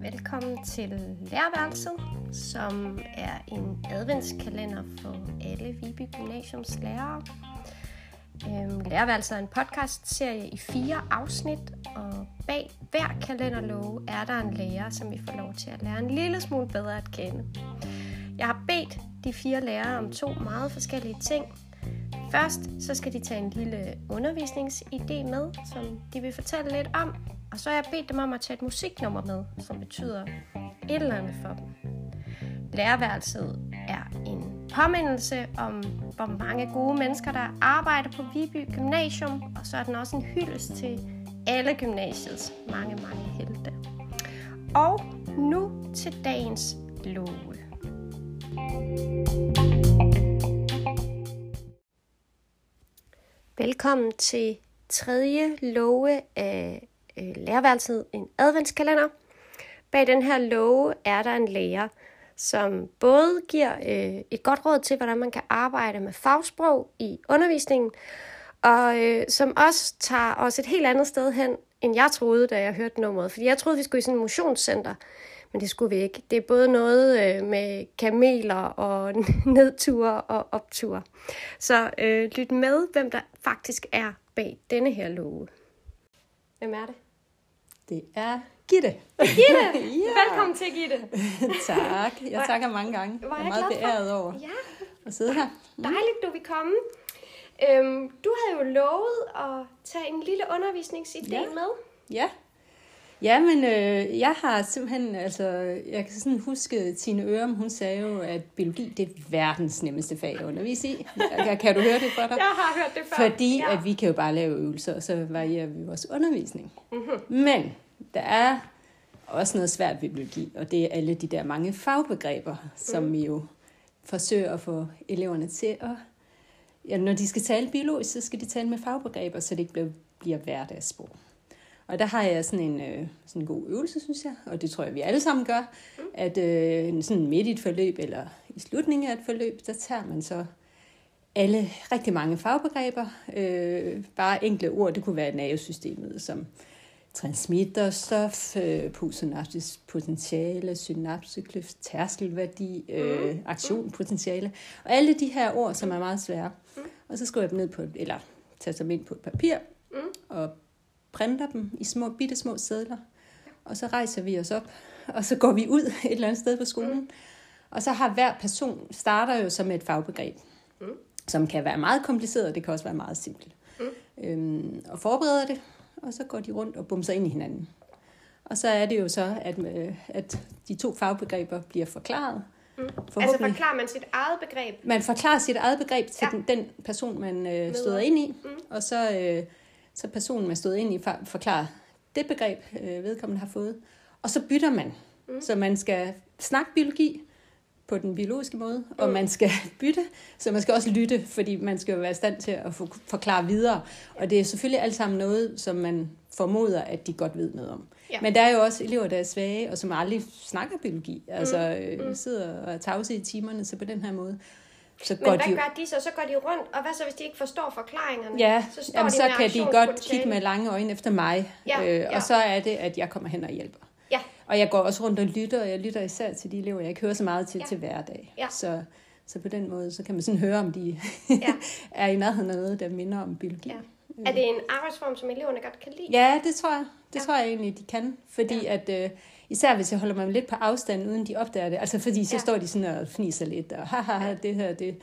Velkommen til Lærværelset, som er en adventskalender for alle Viby Gymnasiums lærere. Øhm, Lærværelset er en podcast-serie i fire afsnit, og bag hver kalenderlove er der en lærer, som vi får lov til at lære en lille smule bedre at kende. Jeg har bedt de fire lærere om to meget forskellige ting. Først så skal de tage en lille undervisningsidé med, som de vil fortælle lidt om. Og så har jeg bedt dem om at tage et musiknummer med, som betyder et eller andet for dem. Lærerværelset er en påmindelse om, hvor mange gode mennesker, der arbejder på Viby Gymnasium, og så er den også en hyldest til alle gymnasiets mange, mange helte. Og nu til dagens love. Velkommen til tredje love af øh, lærerværelset, en adventskalender. Bag den her love er der en lærer, som både giver øh, et godt råd til, hvordan man kan arbejde med fagsprog i undervisningen, og øh, som også tager os et helt andet sted hen, end jeg troede, da jeg hørte nummeret. Fordi jeg troede, vi skulle i sådan et motionscenter, men det skulle vi ikke. Det er både noget øh, med kameler og nedture og opture. Så øh, lyt med, hvem der faktisk er bag denne her love. Hvem er det? Det er Gitte. Gitte! ja. Velkommen til, Gitte. tak. Jeg takker mange gange. Var jeg er meget beæret over ja. at sidde her. Dejligt, du vil komme. Øhm, du havde jo lovet at tage en lille undervisningsidé Ja. med. Ja. Ja, men øh, jeg har simpelthen, altså, jeg kan sådan huske, Tine Ørum, hun sagde jo, at biologi, det er verdens nemmeste fag at undervise i. Kan, kan du høre det for dig? Jeg har hørt det før. Fordi ja. at vi kan jo bare lave øvelser, og så varierer vi vores undervisning. Mm-hmm. Men der er også noget svært ved biologi, og det er alle de der mange fagbegreber, som mm. vi jo forsøger at få eleverne til at... Ja, når de skal tale biologisk, så skal de tale med fagbegreber, så det ikke bliver, bliver hverdagssprog. Og der har jeg sådan en, øh, sådan en god øvelse, synes jeg, og det tror jeg, vi alle sammen gør, mm. at øh, sådan midt i et forløb, eller i slutningen af et forløb, der tager man så alle rigtig mange fagbegreber, øh, bare enkle ord, det kunne være nervesystemet, som transmitterstof, øh, postsynaptisk potentiale, synapsekløft, tærskelværdi, øh, aktionpotentiale, og alle de her ord, som er meget svære. Og så skriver jeg dem ned på, eller tager dem ind på et papir, og printer dem i små, bitte små sædler. Og så rejser vi os op, og så går vi ud et eller andet sted på skolen. Og så har hver person, starter jo som et fagbegreb, som kan være meget kompliceret, og det kan også være meget simpelt. Øhm, og forbereder det, og så går de rundt og bumser ind i hinanden. Og så er det jo så, at, øh, at de to fagbegreber bliver forklaret. Mm. Altså forklarer man sit eget begreb. Man forklarer sit eget begreb til ja. den, den person, man øh, støder ind i, mm. og så, øh, så personen, man støder ind i, for- forklarer det begreb, øh, vedkommende har fået. Og så bytter man. Mm. Så man skal snakke biologi på den biologiske måde, mm. og man skal bytte, så man skal også lytte, fordi man skal jo være i stand til at forklare videre. Og det er selvfølgelig alt sammen noget, som man formoder, at de godt ved noget om. Ja. Men der er jo også elever, der er svage, og som aldrig snakker biologi. Altså øh, sidder og er tavse i timerne, så på den her måde, så Men går hvad de gør de så? Så går de rundt, og hvad så, hvis de ikke forstår forklaringerne? Ja, så, står jamen, de så kan de godt kigge med lange øjne efter mig. Ja, øh, ja. Og så er det, at jeg kommer hen og hjælper. Ja, Og jeg går også rundt og lytter, og jeg lytter især til de elever, jeg ikke hører så meget til Ja. til hverdag. Ja. Så, så på den måde, så kan man sådan høre, om de Ja. er i nærheden af noget, der minder om biologi. ja. Er det en arbejdsform, som eleverne godt kan lide? Ja, det tror jeg. Det Ja. tror jeg egentlig, de kan. Fordi ja. at, øh, især hvis jeg holder mig lidt på afstand, uden de opdager det. Altså fordi så Ja. står de sådan og fniser lidt, og haha, Ja. det her, det,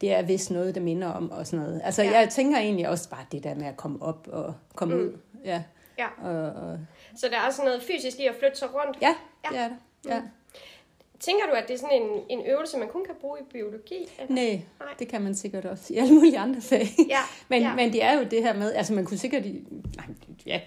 det er vist noget, der minder om, og sådan noget. Altså Ja. jeg tænker egentlig også bare det der med at komme op og komme Mm. ud. Ja. Ja. Og, og, Så der er også noget fysisk i at flytte sig rundt. ja, Ja. det er det. Ja. Tænker du, at det er sådan en, en øvelse, man kun kan bruge i biologi? Eller? Nej, Nej. det kan man sikkert også i alle mulige andre fag. Ja, Men, ja. men det er jo det her med, altså man kunne sikkert, nej, ja,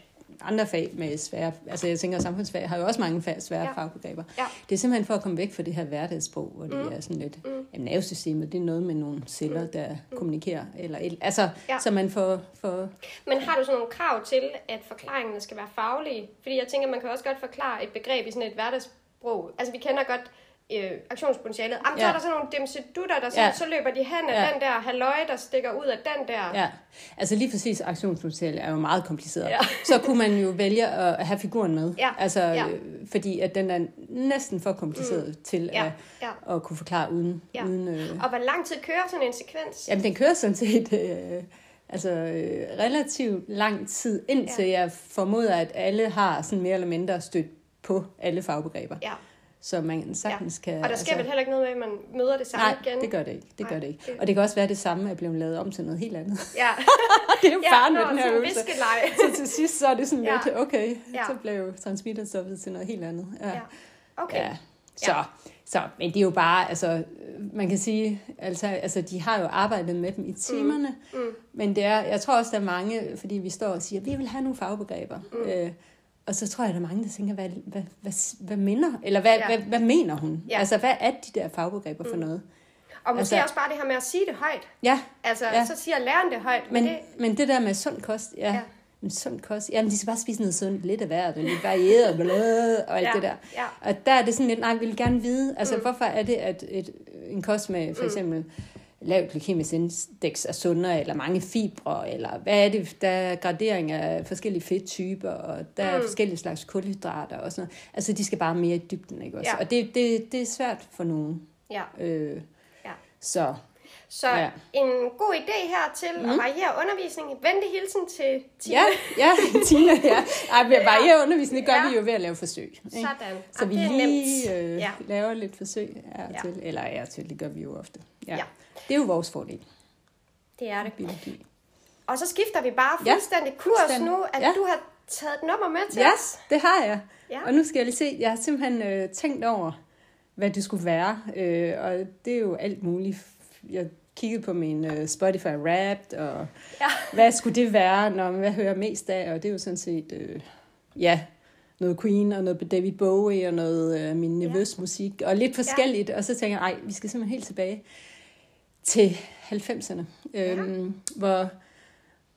andre fag med svære, altså jeg tænker, at samfundsfag har jo også mange fag, svære Ja. fagbegreber. Ja. Det er simpelthen for at komme væk fra det her hverdagssprog, hvor det Mm. mm. er sådan lidt, Mm. mm. jamen nervesystemet, det er noget med nogle celler, der mm. kommunikerer, eller, altså, ja. så man får, får, Men har du sådan nogle krav til, at forklaringerne skal være faglige? Fordi jeg tænker, man kan også godt forklare et begreb i sådan et hverdagssprog. Altså vi kender godt øh, aktionspotentialet. Jamen, ja. så Ja. er der sådan nogle demsedutter, der så, Ja. så løber de hen af Ja. den der halløj, der stikker ud af den der. Ja, altså lige præcis aktionspotentiale er jo meget kompliceret. Ja. Så kunne man jo vælge at have figuren med. Ja, Altså, ja. øh, fordi at den er næsten for kompliceret mm. til Ja, at, ja. at kunne forklare uden... Ja. uden øh, Og hvor lang tid kører sådan en sekvens? Jamen, den kører sådan set øh, altså, øh, relativt lang tid, indtil ja. jeg formoder, at alle har sådan mere eller mindre stødt på alle fagbegreber. Ja. Så man sagtens kan... Og der sker vel heller ikke noget med, at man møder det samme Nej, igen? det gør det ikke. Det gør Nej, det ikke. det- Og det kan også være, at det samme er blevet lavet om til noget helt andet. Ja, det er jo ja faren med den her øvelse. Så til sidst, så er det sådan Ja. lidt, okay, Ja. så blev transmitterstoffet til noget helt andet. Ja. Ja. Okay. ja. Så, så, men det er jo bare, altså, man kan sige, altså, altså de har jo arbejdet med dem i timerne, Mm. Mm. men det er, jeg tror også, der er mange, fordi vi står og siger, vi vil have nogle fagbegreber. Mm. Øh, og så tror jeg, der er mange, der tænker, hvad, hvad, hvad, hvad minder, eller hvad, Ja. hvad, hvad mener hun? Ja. Altså, hvad er de der fagbegreber for noget? Og måske Altså- også bare det her med at sige det højt. Ja, Altså, Ja. så siger læreren det højt. men, det, men det der med sund kost, ja, Ja. Men sund kost, jamen de skal bare spise noget sundt, lidt af hvert, og lidt varieret, bla, og alt ja, det der. Ja. Og der er det sådan lidt, nej, vi vil gerne vide, altså mm. hvorfor er det, at et, en kost med for eksempel lavt glykemisk indeks er sundere, eller mange fibre, eller hvad er det, der er gradering af forskellige fedttyper, og der er Mm. forskellige slags kulhydrater og sådan noget. Altså de skal bare mere i dybden, ikke også? Ja. Og det, det, det er svært for nogen. ja. Øh, Ja. Så Så ja. Ja. en god idé her til mm. at variere undervisning. Venlig hilsen til Tina. ja, ja, Tina, ja. Ej, vi varierer undervisning, det gør Ja. ja. vi jo ved at lave forsøg. Ikke? Sådan. Så vi Jamen, er lige øh, Ja. ja. laver lidt forsøg af Ja. ja. til, eller af til, det gør vi jo ofte. Ja. Ja. ja. Det er jo vores fordel, Det er det. biologi. Og så skifter vi bare Ja, fuldstændig kurs fuldstændig. nu, at Ja. du har taget et nummer med til Ja, os. det har jeg. Ja. Og nu skal jeg lige se, jeg har simpelthen øh, tænkt over, hvad det skulle være. Øh, og det er jo alt muligt. Jeg kiggede på min øh, Spotify Wrapped, og Ja. hvad skulle det være, når hvad hører mest af? Og det er jo sådan set, øh, ja, noget Queen og noget David Bowie og noget øh, min nevøs ja. musik, og lidt forskelligt. Og så tænker jeg, nej, vi skal simpelthen helt tilbage til 90'erne, øhm, hvor,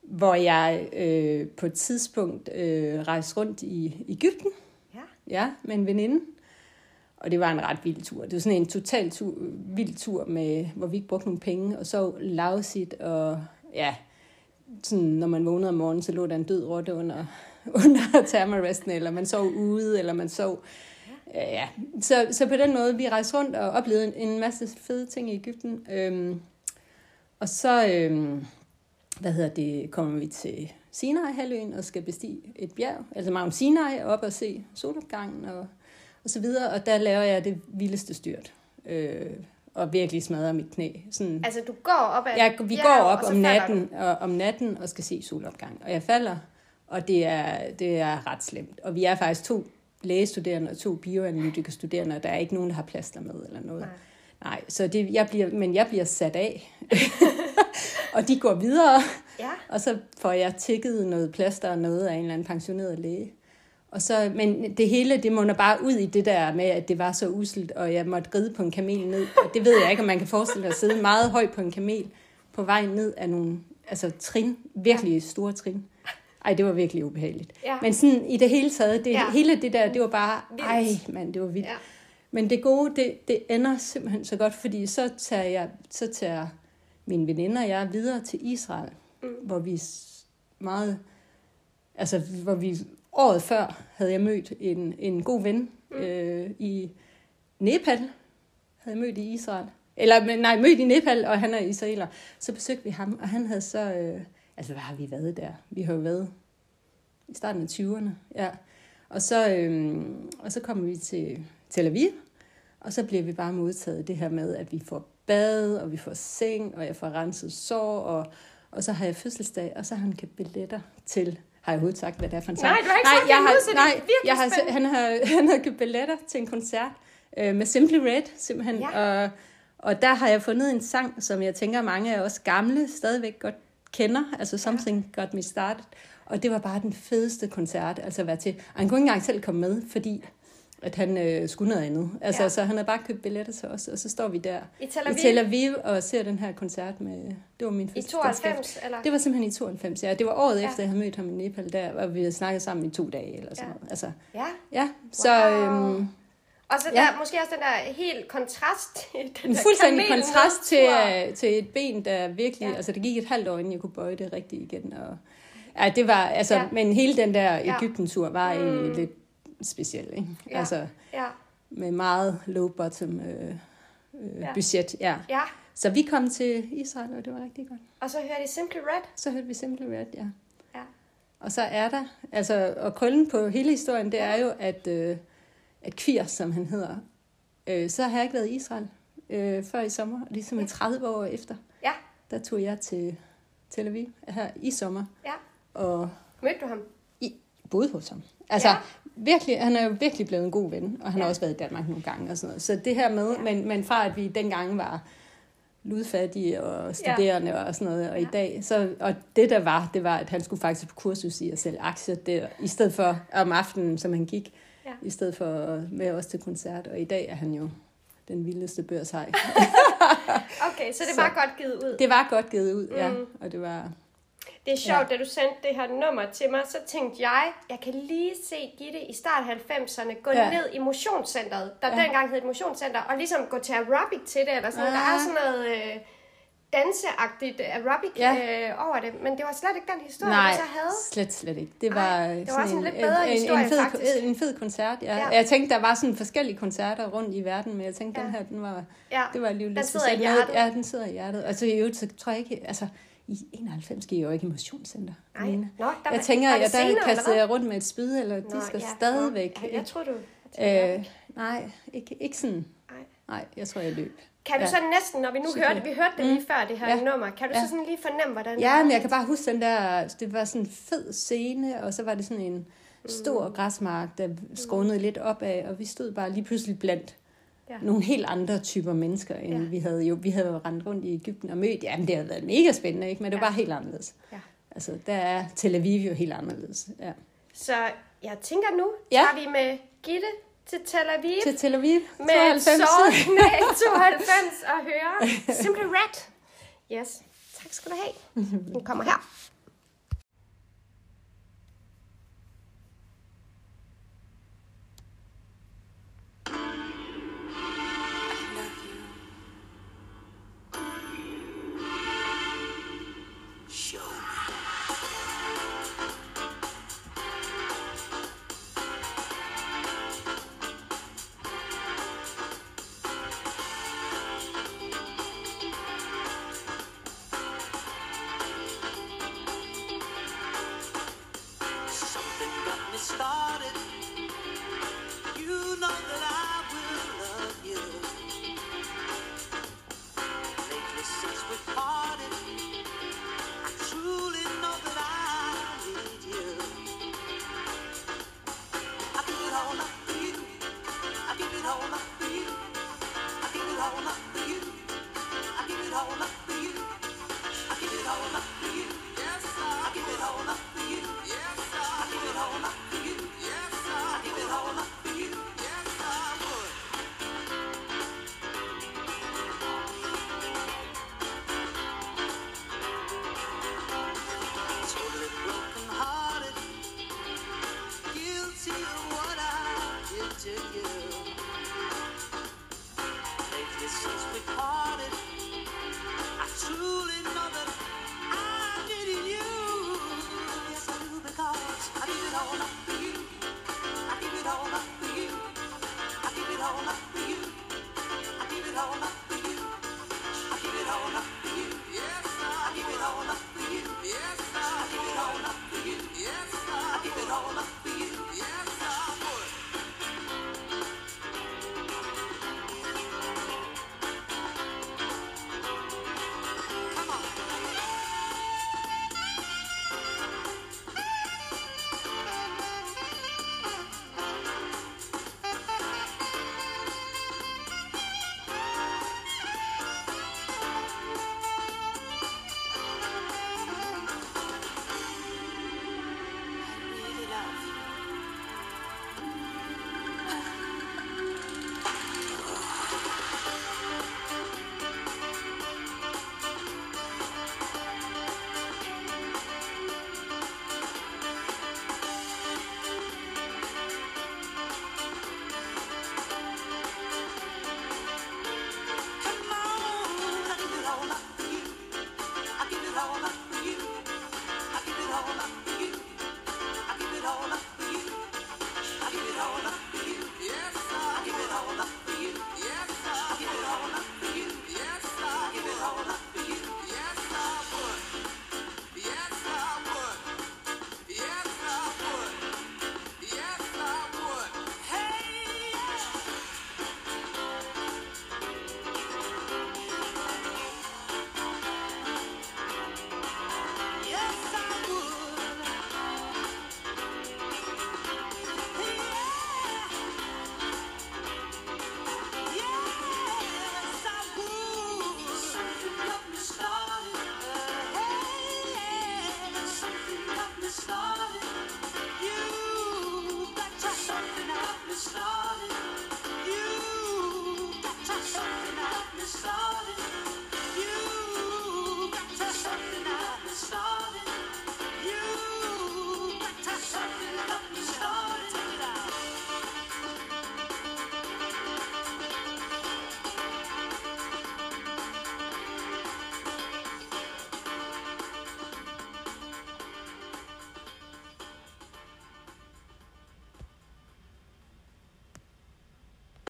hvor jeg øh, på et tidspunkt øh, rejste rundt i Ægypten, Ja. ja, med en veninde. Og det var en ret vild tur. Det var sådan en total tur, vild tur, med, hvor vi ikke brugte nogen penge, og så lavsigt, og ja, sådan, når man vågnede om morgenen, så lå der en død rotte under, under thermaresten, eller man sov ude, eller man sov... Ja, ja. Så, så på den måde, vi rejste rundt og oplevede en, en masse fede ting i Ægypten. Øhm, og så, øhm, hvad hedder det, kommer vi til Sinai-halvøen og skal bestige et bjerg, altså Mount Sinai, op og se solopgangen og, og så videre. Og der laver jeg det vildeste styrt. Øh, og virkelig smadrer mit knæ. Sådan, Altså, du går op ad jeg, vi går op om natten, og, om natten og skal se solopgang. Og jeg falder, og det er, det er ret slemt. Og vi er faktisk to lægestuderende og to bioanalytikerstuderende, og der er ikke nogen, der har plaster med eller noget. Nej. Nej, Nej så det, jeg bliver, men jeg bliver sat af. og de går videre, Ja, og så får jeg tækket noget plaster og noget af en eller anden pensioneret læge. Og så, men det hele, det munder bare ud i det der med, at det var så uselt, og jeg måtte ride på en kamel ned. Og det ved jeg ikke, om man kan forestille sig at sidde meget højt på en kamel på vej ned af nogle altså, trin, virkelig store trin. Ej, det var virkelig ubehageligt. Ja. Men sådan i det hele taget, det, Ja. hele det der, det var bare, ej mand, det var vildt. ja. Men det gode, det, det ender simpelthen så godt, fordi så tager, jeg, så tager mine veninder og jeg videre til Israel, mm. hvor vi meget, altså hvor vi året før havde jeg mødt en, en god ven mm. øh, i Nepal, havde jeg mødt i Israel. Eller nej, mødt i Nepal, og han er israeler. Så besøgte vi ham, og han havde så, øh, altså hvad har vi været der? Vi har jo været i starten af 20'erne, ja. Og så, øhm, og så kommer vi til Tel Aviv, og så bliver vi bare modtaget det her med, at vi får bad, og vi får seng, og jeg får renset sår, og, og så har jeg fødselsdag, og så har han købt billetter til, har jeg overhovedet sagt, hvad det er for en sang? Nej, du har ikke sagt det jeg har, er nej, jeg har, spændende. han, har, han har købt billetter til en koncert øh, med Simply Red, simpelthen, Ja. og, og der har jeg fundet en sang, som jeg tænker, mange af os gamle stadigvæk godt kender, altså Something Got Me Started, og det var bare den fedeste koncert, altså at være til. Og han kunne ikke engang selv komme med, fordi at han øh, skulle noget andet. Altså, Ja. ja. så han havde bare købt billetter til os, og så står vi der I Tel i Aviv Tel Aviv og ser den her koncert med... Det var min i fødselsdagsgave. 92, eller? Det var simpelthen i 92, ja. Det var året Ja. ja. efter, jeg havde mødt ham i Nepal der, og vi havde snakket sammen i to dage eller sådan Ja. noget. Altså, Ja. ja, så... Wow. Øhm, Og så Ja. der, måske også den der helt kontrast til den En fuldstændig kontrast til, øh, til et ben, der virkelig... Ja. Ja. Altså, det gik et halvt år, inden jeg kunne bøje det rigtigt igen. Og, ja, det var... Altså, Ja. ja. Men hele den der Ja. Ægypten-tur var mm. egentlig lidt speciel, ikke? Ja. Altså, Ja, med meget low-bottom øh, øh, Ja. ja. budget, ja. ja. Så vi kom til Israel, og det var rigtig godt. Og så hører de Simply Red. Så hørte vi Simply Red, ja. Ja. Og så er der, altså, og krøllen på hele historien, det er jo, at, øh, at Kvir, som han hedder, øh, så har jeg ikke været i Israel øh, før i sommer, ligesom i 30 år efter. Ja. Der tog jeg til Tel Aviv her i sommer, Ja. og Mødte du ham? i, boede hos ham. Altså, Ja. Ja. virkelig, han er jo virkelig blevet en god ven, og han Ja. har også været i Danmark nogle gange og sådan noget. Så det her med, Ja. ja. men, men fra at vi dengang var ludfattige og studerende ja. og sådan noget, og Ja. i dag, så, og det der var, det var, at han skulle faktisk på kursus i at sælge aktier der, i stedet for om aftenen, som han gik, Ja. i stedet for være også til koncert, og i dag er han jo den vildeste børshej. Okay, så det Så- var godt givet ud. det var godt givet ud, ja, Mm. og det var, Det er sjovt, ja. da du sendte det her nummer til mig, så tænkte jeg, jeg kan lige se Gitte i start 90'erne gå ja. Ja. ned i motionscenteret, der ja. Ja. dengang hed et motionscenter, og ligesom gå til aerobic til det, eller sådan noget. Der er Ah. sådan noget øh, danseagtigt aerobic Ja. øh, over det, men det var slet ikke den historie, Nej, du så havde. slet, slet ikke. Det Ej, var, det var sådan en lidt bedre en, historie, en, fed, faktisk. en fed koncert, ja. Ja. ja. Jeg tænkte, der var sådan forskellige koncerter rundt i verden, men jeg tænkte, Ja. ja. den her, den var, Ja. det var alligevel lidt specielt. Ja, den sidder i hjertet. Og så i øvrigt, så tror jeg ikke, altså, i 91 gik jeg jo ikke i motionscenter. Nej. Nå, der Jeg tænker, var jeg der senere, kastede jeg rundt med et spyd, eller de Nå, skal ja, stadigvæk. Ja, jeg tror du... jeg Øh, nej, ikke, ikke sådan. Nej. Nej, jeg tror, jeg løb. Kan du ja. så næsten, når vi nu Så hørte, vi hørte det lige før, det her Ja. nummer, kan du så Ja. sådan lige fornemme, hvordan det Ja, men jeg kan bare huske den der, det var sådan en fed scene, og så var det sådan en stor Mm. græsmark, der skånede lidt opad, og vi stod bare lige pludselig blandt Ja. nogle helt andre typer mennesker, end Ja. vi havde jo. Vi havde jo rendt rundt i Ægypten og mødt, jamen det havde været mega spændende, ikke? men det var Ja. bare helt anderledes. Ja. Altså, der er Tel Aviv jo helt anderledes. Ja. Så jeg tænker nu, Ja. tager vi med Gitte til Tel Aviv. Til Tel Aviv, med 92. såret knæ 92 og høre Simply Red. Yes. Tak skal du have. Den kommer her. started. You know that I.